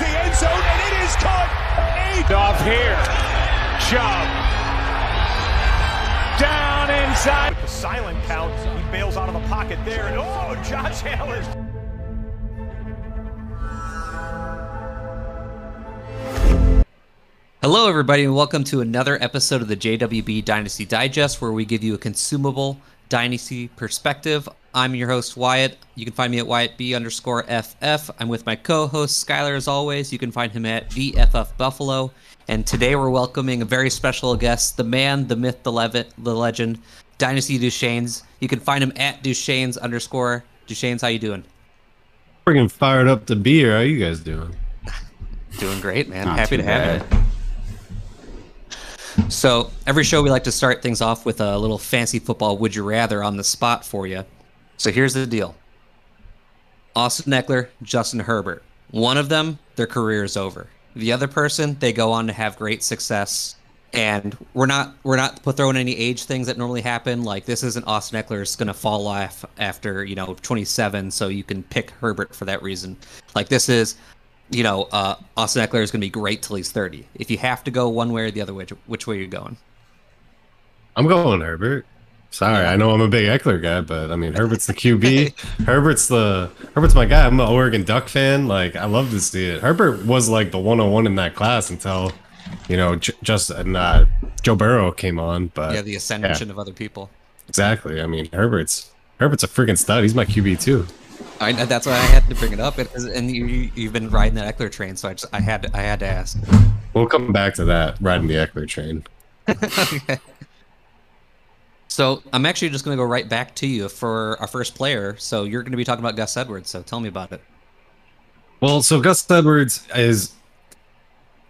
the end zone, and it is caught. Eight off here. Chubb. Down inside. With the silent count, he bails out of the pocket there, and oh, Josh Allen. Hello, everybody, and welcome to another episode of the JWB Dynasty Digest, where we give you a consumable dynasty perspective. I'm your host, Wyatt. You can find me at WyattB underscore FF. I'm with my co host, Skylar, as always. You can find him at VFF Buffalo. And today we're welcoming a very special guest, the man, the myth, the, le- the legend, Dynasty Duchesnes. You can find him at Duchesnes underscore Duchesnes. How you doing? Freaking fired up to be here. How you guys doing? Doing great, man. Not Happy too to have you. So every show we like to start things off with a little fantasy football would you rather on the spot for you. So here's the deal. Austin Ekeler, Justin Herbert. One of them, their career is over. The other person, they go on to have great success. And we're not we're not throwing any age things that normally happen. Like this isn't Austin Ekeler's gonna fall off after you know 27, so you can pick Herbert for that reason. Like this is you know, uh, Austin Ekeler is going to be great till he's 30. If you have to go one way or the other way, which way are you going? I'm going Herbert. Sorry, I know I'm a big Ekeler guy, but I mean Herbert's the QB. Herbert's the Herbert's my guy. I'm an Oregon Duck fan. Like I love to see it. Herbert was like the 101 in that class until you know J- just and uh, Joe Burrow came on. But yeah, the ascension yeah. of other people. Exactly. I mean Herbert's Herbert's a freaking stud. He's my QB too. I, that's why I had to bring it up, and you, you've been riding that Ekeler train, so I just I had to, I had to ask. We'll come back to that riding the Ekeler train. okay. So I'm actually just going to go right back to you for our first player. So you're going to be talking about Gus Edwards. So tell me about it. Well, so Gus Edwards is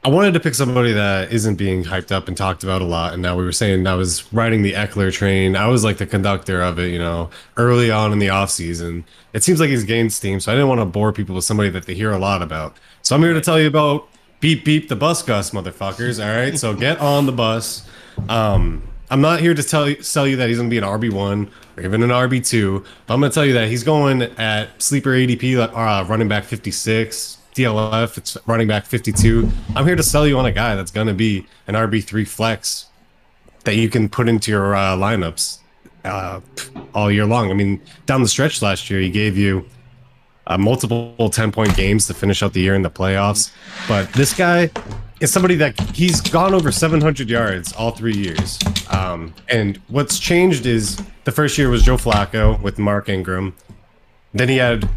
I wanted to pick somebody that isn't being hyped up and talked about a lot. And now we were saying I was riding the Ekeler train. I was like the conductor of it, you know, early on in the offseason. It seems like he's gained steam. So I didn't want to bore people with somebody that they hear a lot about. So I'm here to tell you about beep beep the bus Gus, motherfuckers. All right. So get on the bus. Um, I'm not here to tell you, sell you that he's going to be an RB1 or even an RB2. But I'm going to tell you that he's going at sleeper ADP, like uh, running back 56, DLF, it's running back 52. I'm here to sell you on a guy that's going to be an RB3 flex that you can put into your uh, lineups uh, all year long. I mean, down the stretch last year, he gave you uh, multiple 10 point games to finish out the year in the playoffs. But this guy is somebody that he's gone over 700 yards all three years. Um, and what's changed is the first year was Joe Flacco with Mark Ingram. Then he had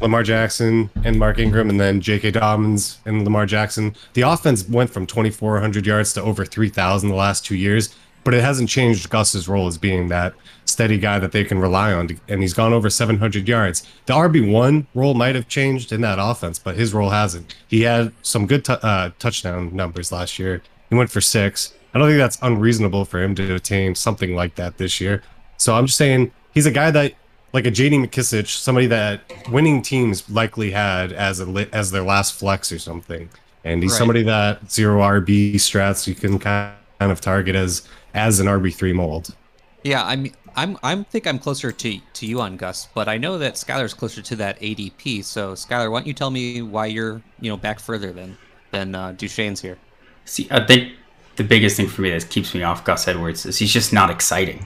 Lamar Jackson and Mark Ingram, and then J.K. Dobbins and Lamar Jackson. The offense went from 2,400 yards to over 3,000 the last two years, but it hasn't changed Gus's role as being that steady guy that they can rely on. And he's gone over 700 yards. The RB1 role might have changed in that offense, but his role hasn't. He had some good t- uh, touchdown numbers last year. He went for six. I don't think that's unreasonable for him to attain something like that this year. So I'm just saying he's a guy that like a JD McKissic, somebody that winning teams likely had as a as their last flex or something, and he's right. somebody that zero RB strats you can kind of target as as an RB three mold. Yeah, I'm I'm I'm think I'm closer to to you on Gus, but I know that Skylar's closer to that ADP. So Skylar, why don't you tell me why you're you know back further than than uh, Duchesne's here? See, I think the biggest thing for me that keeps me off Gus Edwards is he's just not exciting.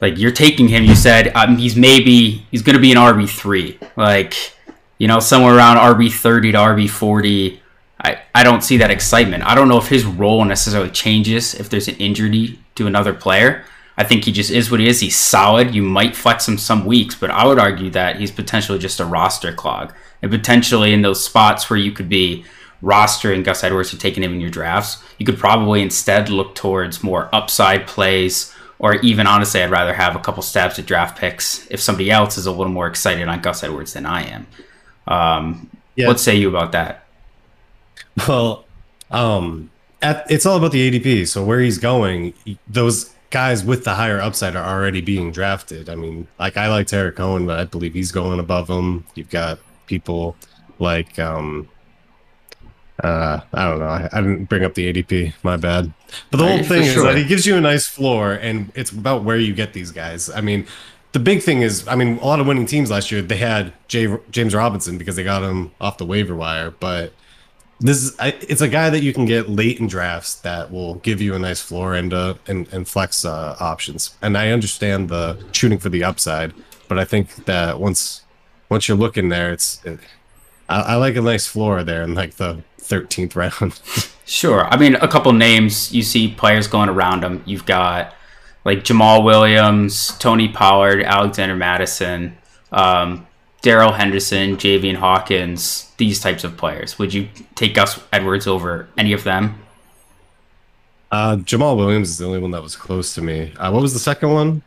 Like you're taking him, you said um, he's maybe he's going to be an RB three, like you know somewhere around RB thirty to RB forty. I, I don't see that excitement. I don't know if his role necessarily changes if there's an injury to another player. I think he just is what he is. He's solid. You might flex him some weeks, but I would argue that he's potentially just a roster clog. And potentially in those spots where you could be rostering Gus Edwards or taking him in your drafts, you could probably instead look towards more upside plays or even honestly, I'd rather have a couple stabs at draft picks if somebody else is a little more excited on Gus Edwards than I am. Um, yeah. What say you about that? Well, um, at, it's all about the ADP. So where he's going, those guys with the higher upside are already being drafted. I mean, like I like Tarik Cohen, but I believe he's going above him. You've got people like um, uh, I don't know. I, I, didn't bring up the ADP. My bad. But the whole thing is that he gives you a nice floor, and it's about where you get these guys. I mean, the big thing is, I mean, a lot of winning teams last year they had Jay, James Robinson because they got him off the waiver wire, but this is I, it's a guy that you can get late in drafts that will give you a nice floor and uh and, and flex uh, options. And I understand the shooting for the upside, but I think that once once you're looking there, it's it, I, I like a nice floor there in like the 13th round. Sure. I mean, a couple names you see players going around them. You've got like Jamaal Williams, Tony Pollard, Alexander Mattison, um, Darrell Henderson, Javian Hawkins, these types of players. Would you take Gus Edwards over any of them? uh, Jamaal Williams is the only one that was close to me. Uh, what was the second one?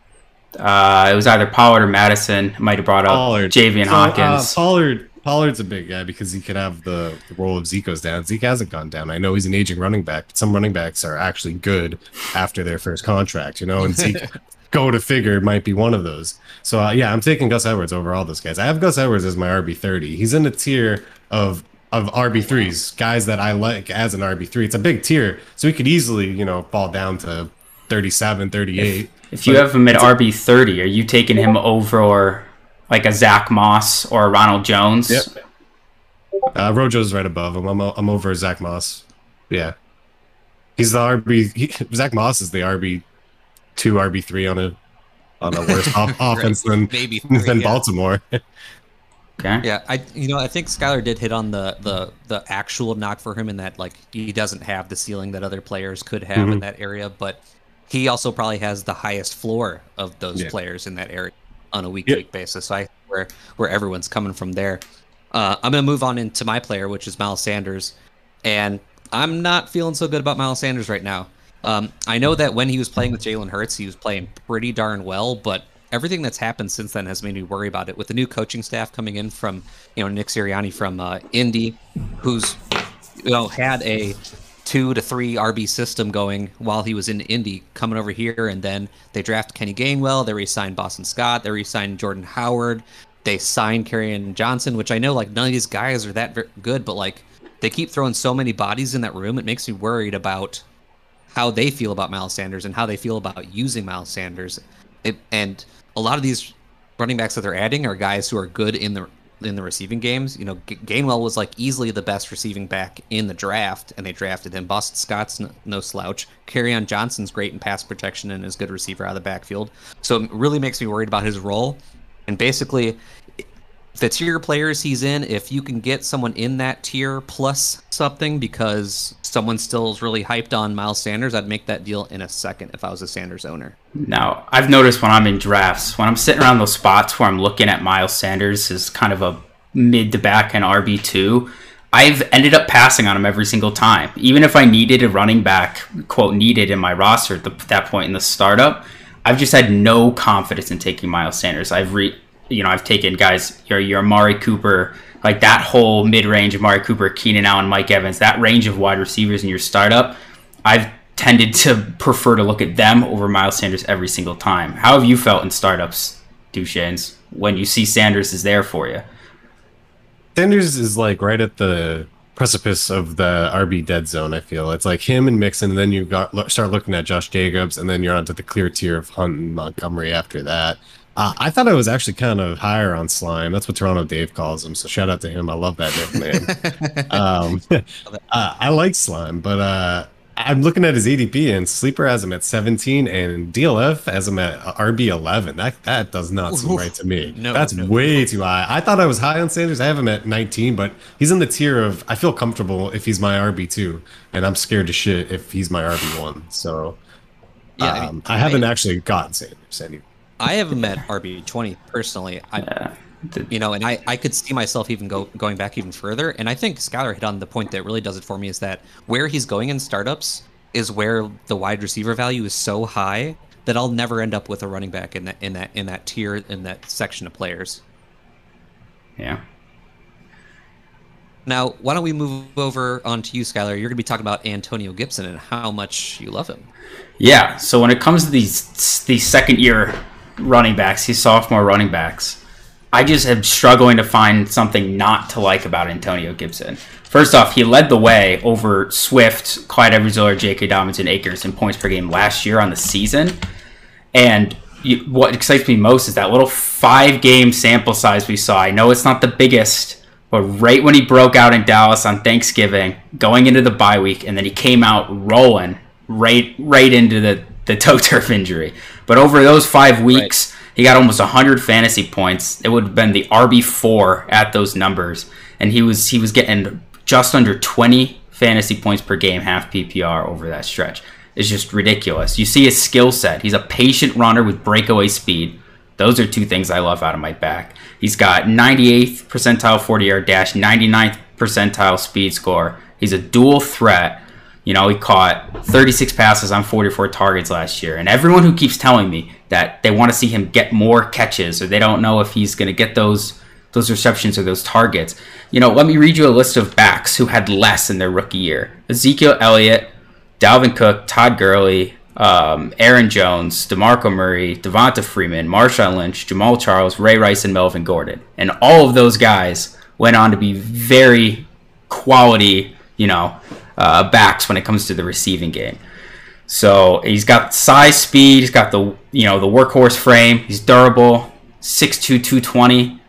Uh, it was either Pollard or Mattison. Might have brought up Pollard. Javian So, uh, Hawkins. Pollard. Pollard's a big guy because he could have the, the role of Zeke goes down. Zeke hasn't gone down. I know he's an aging running back, but some running backs are actually good after their first contract, you know, and Zeke, go to figure, might be one of those. So, uh, yeah, I'm taking Gus Edwards over all those guys. I have Gus Edwards as my RB30. He's in a tier of of RB3s, guys that I like as an RB3. It's a big tier, so he could easily, you know, fall down to 37, 38. if you have him at RB thirty, are you taking him over like a Zach Moss or a Ronald Jones? Yep. Uh, Rojo's right above him. I'm, I'm over Zach Moss. Yeah. He's the RB. He, Zach Moss is the RB two, RB three on a on a worse off, offense than Maybe three, than yeah. Baltimore. Okay. Yeah, I you know I think Skylar did hit on the the the actual knock for him in that like he doesn't have the ceiling that other players could have in Mhm. that area, but he also probably has the highest floor of those Yeah. players in that area on a week to week basis. So I where where everyone's coming from there. Uh, I'm gonna move on into my player, which is Miles Sanders, and I'm not feeling so good about Miles Sanders right now. Um, I know that when he was playing with Jalen Hurts, he was playing pretty darn well, but everything that's happened since then has made me worry about it. With the new coaching staff coming in from, you know, Nick Sirianni from uh, Indy, who's, you know, had a two to three RB system going while he was in Indy, coming over here, and then they draft Kenny Gainwell, they re-signed Boston Scott, they re-signed Jordan Howard, they signed Kerryon Johnson, which I know like none of these guys are that good, but like they keep throwing so many bodies in that room, it makes me worried about how they feel about Miles Sanders and how they feel about using Miles Sanders. It, and a lot of these running backs that they're adding are guys who are good in the in the receiving games. You know, G- Gainwell was like easily the best receiving back in the draft, and they drafted him. Boston Scott's no, no slouch. on Johnson's great in pass protection and is good receiver out of the backfield. So it really makes me worried about his role. And basically, the tier players he's in, if you can get someone in that tier plus something because someone still is really hyped on Miles Sanders, I'd make that deal in a second if I was a Sanders owner. Now, I've noticed when I'm in drafts, when I'm sitting around those spots where I'm looking at Miles Sanders as kind of a mid to back and RB2, I've ended up passing on him every single time. Even if I needed a running back, quote, needed in my roster at the, that point in the startup, I've just had no confidence in taking Miles Sanders. I've re, you know, I've taken guys, your, your Amari Cooper, like that whole mid range, Amari Cooper, Keenan Allen, Mike Evans, that range of wide receivers in your startup. I've tended to prefer to look at them over Miles Sanders every single time. How have you felt in startups, Duchesnes, when you see Sanders is there for you? Sanders is like right at the precipice of the RB dead zone. I feel it's like him and Mixon, and then you got start looking at Josh Jacobs, and then you're onto the clear tier of Hunt and Montgomery after that. Uh, I thought I was actually kind of higher on Slime. That's what Toronto Dave calls him. So shout out to him. I love that nickname. um, uh, I like Slime, but uh, I'm looking at his ADP and Sleeper has him at 17 and DLF has him at RB 11. That that does not seem right to me. No, that's no. way too high. I thought I was high on Sanders. I have him at 19, but he's in the tier of I feel comfortable if he's my RB2, and I'm scared to shit if he's my RB1. So Yeah, I mean, um, I, haven't actually gotten Sanders anyway. I have him at RB twenty personally. I, the- you know, and I, I could see myself even go going back even further. And I think Skylar hit on the point that really does it for me is that where he's going in startups is where the wide receiver value is so high that I'll never end up with a running back in that in that in that tier in that section of players. yeah. Now, why don't we move over onto you, Skylar? You're going to be talking about Antonio Gibson and how much you love him. Yeah. So when it comes to these these second year running backs, these sophomore running backs, I just am struggling to find something not to like about Antonio Gibson. First off, he led the way over Swift, Clyde Edwards-Helaire, J.K. Dobbins, and Akers in points per game last year on the season. And you, what excites me most is that little five game sample size we saw. I know it's not the biggest, But right when he broke out in Dallas on Thanksgiving, going into the bye week, and then he came out rolling right right into the the toe turf injury. But over those five weeks, right. he got almost 100 fantasy points. It would have been the RB four at those numbers, and he was he was getting just under 20 fantasy points per game, half PPR over that stretch. It's just ridiculous. You see his skill set. He's a patient runner with breakaway speed. Those are two things I love out of my back. He's got 98th percentile 40 yard dash, 99th percentile speed score. He's a dual threat. You know, he caught 36 passes on 44 targets last year. And everyone who keeps telling me that they want to see him get more catches or they don't know if he's going to get those those receptions or those targets. You know, let me read you a list of backs who had less in their rookie year. Ezekiel Elliott, Dalvin Cook, Todd Gurley, um, Aaron Jones, DeMarco Murray, Devonta Freeman, Marshawn Lynch, Jamaal Charles, Ray Rice, and Melvin Gordon. And all of those guys went on to be very quality, you know, uh, backs when it comes to the receiving game. So he's got size, speed. He's got the you know the workhorse frame. He's durable, 6'2", 220.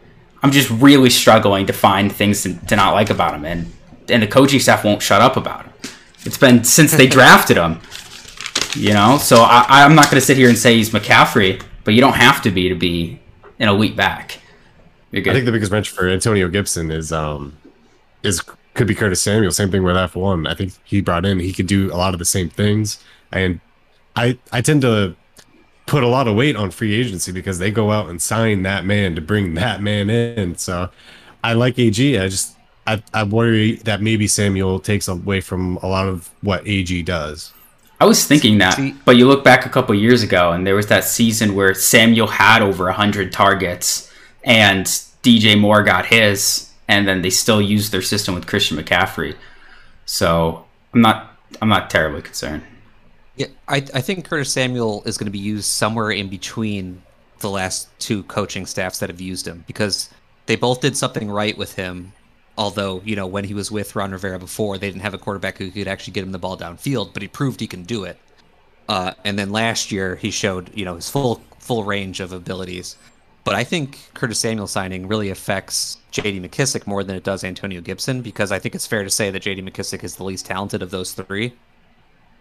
I'm just really struggling to find things to, to not like about him, and and the coaching staff won't shut up about him. It's been since they drafted him, you know. So I, I'm not going to sit here and say he's McCaffrey, but you don't have to be to be an elite back. I think the biggest wrench for Antonio Gibson is um is could be Curtis Samuel. Same thing with F one. I think he brought in he could do a lot of the same things, and I I tend to put a lot of weight on free agency because they go out and sign that man to bring that man in. So I like AG. I just I, I worry that maybe Samuel takes away from a lot of what AG does. I was thinking that, but you look back a couple years ago, and there was that season where Samuel had over hundred targets, and DJ Moore got his, and then they still use their system with Christian McCaffrey. So I'm not I'm not terribly concerned. Yeah, I I think Curtis Samuel is going to be used somewhere in between the last two coaching staffs that have used him because they both did something right with him Although, you know, when he was with Ron Rivera before, they didn't have a quarterback who could actually get him the ball downfield, but he proved he can do it. Uh, and then last year, he showed, you know, his full full range of abilities. But I think Curtis Samuel signing really affects J.D. McKissic more than it does Antonio Gibson because I think it's fair to say that J.D. McKissic is the least talented of those three.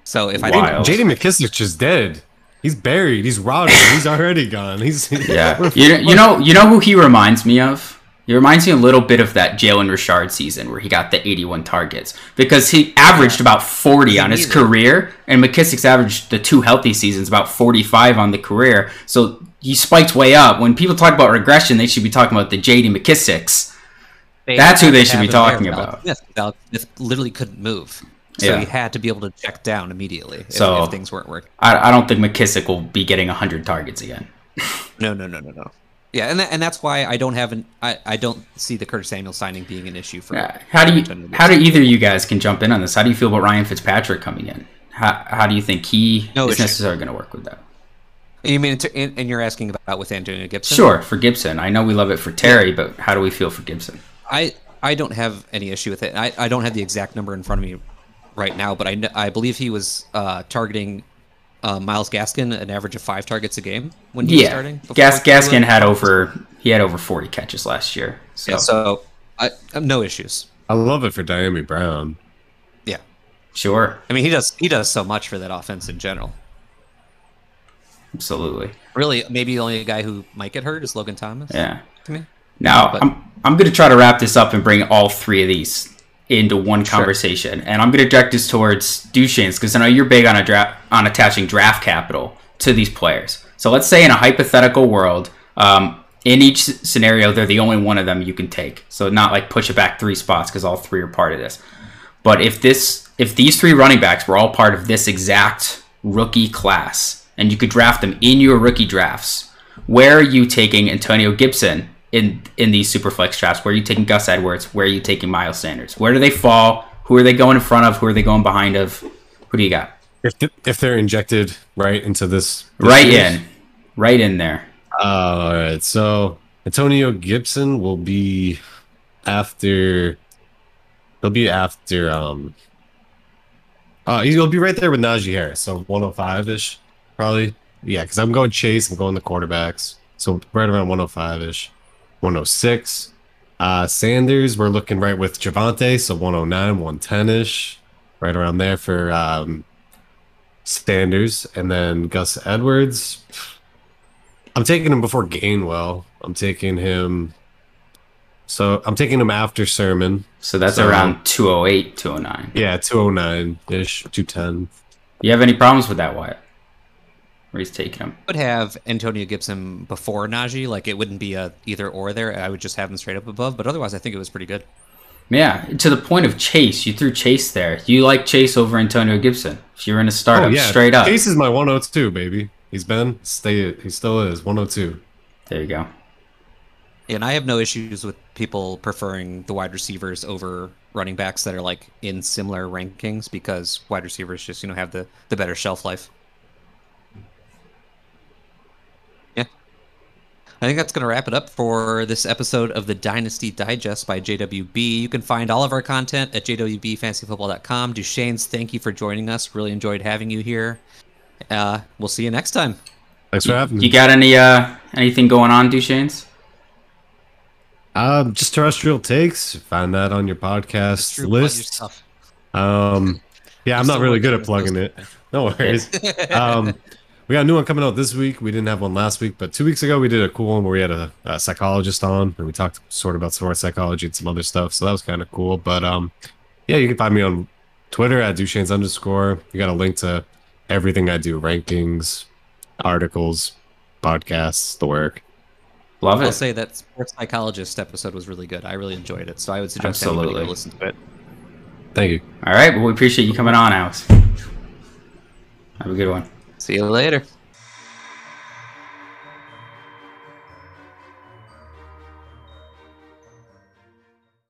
So if Wild. I think J.D. McKissic is dead, he's buried, he's rotted, he's already gone. He's yeah. you, you know, you know who he reminds me of? He reminds me a little bit of that Jalen Richard season where he got the 81 targets because he averaged about 40 on his career, and McKissic's averaged the two healthy seasons about 45 on the career. So he spiked way up. When people talk about regression, they should be talking about the J.D. McKissics. They That's who they should be talking about. Yes, Smith literally couldn't move. So yeah. he had to be able to check down immediately if, so, if things weren't working. I, I don't think McKissic will be getting 100 targets again. no, no, no, no, no. Yeah, and and that's why I don't have an I, I don't see the Curtis Samuel signing being an issue for. Yeah. How do you how do either you guys can jump in on this? How do you feel about Ryan Fitzpatrick coming in? How how do you think he no is issue. necessarily going to work with that? You mean, and you're asking about with Antonio Gibson? Sure, for Gibson. I know we love it for Terry, but how do we feel for Gibson? I I don't have any issue with it. I, I don't have the exact number in front of me right now, but I I believe he was uh, targeting uh, Myles Gaskin an average of five targets a game when he yeah. was starting. Gas Gaskin had over he had over forty catches last year. So, yeah, so I, I no issues. I love it for Dyami Brown. Yeah, sure. I mean, he does he does so much for that offense in general. Absolutely. Really, maybe the only guy who might get hurt is Logan Thomas. Yeah. To me. Now but, I'm I'm going to try to wrap this up and bring all three of these into one conversation. Sure. And I'm going to direct this towards Duchesne's because I know you're big on a draft on attaching draft capital to these players. So let's say in a hypothetical world, um, in each scenario, they're the only one of them you can take. So not like push it back three spots because all three are part of this. But if this, if these three running backs were all part of this exact rookie class, and you could draft them in your rookie drafts, where are you taking Antonio Gibson in in these super flex drafts? Where are you taking Gus Edwards? Where are you taking Miles Sanders? Where do they fall? Who are they going in front of? Who are they going behind of? Who do you got? If if they're injected right into this, this right in, right in there. Uh, all right. So Antonio Gibson will be after. He'll be after. Um. Uh, he'll be right there with Najee Harris. So 105 ish, probably. Yeah, because I'm going Chase. I'm going the quarterbacks. So right around 105 ish. 106. Uh, Sanders, we're looking right with Javonte, so 109, 110 ish, right around there for um, Sanders. And then Gus Edwards, I'm taking him before Gainwell. I'm taking him. So I'm taking him after Sermon. So that's So- around 208, 209. Yeah, 209 ish, 210. You have any problems with that, Wyatt? Where he's taking him? would have Antonio Gibson before Najee. Like it wouldn't be a either or there. I would just have him straight up above. But otherwise, I think it was pretty good. Yeah, to the point of Chase. You threw Chase there. You like Chase over Antonio Gibson. If you're in a startup, straight up. Chase is my 102, baby. He's been, stay, he still is 102. There you go. And I have no issues with people preferring the wide receivers over running backs that are like in similar rankings because wide receivers just you know have the the better shelf life. I think that's going to wrap it up for this episode of the Dynasty Digest by JWB. You can find all of our content at jwbfantasyfootball.com. Duchesne's, thank you for joining us. Really enjoyed having you here. Uh, we'll see you next time. Thanks for having me. You got any uh anything going on, Duchesne's? Um, just terrestrial takes. Find that on your podcast Drew, plug your list. Um, yeah, I'm not really good at plugging it. No worries. um, we got a new one coming out this week. We didn't have one last week, but two weeks ago we did a cool one where we had a, a psychologist on and we talked sort of about some more psychology and some other stuff. So that was kind of cool. But um, yeah, you can find me on Twitter at Duchesne's underscore. You got a link to everything I do: rankings, articles, podcasts, the work. Love it. I'll say that sports psychologist episode was really good. I really enjoyed it, so I would suggest anybody Absolutely. go listen to it. Thank you. All right. Well, we appreciate you coming on, Alex. Have a good one. See you later.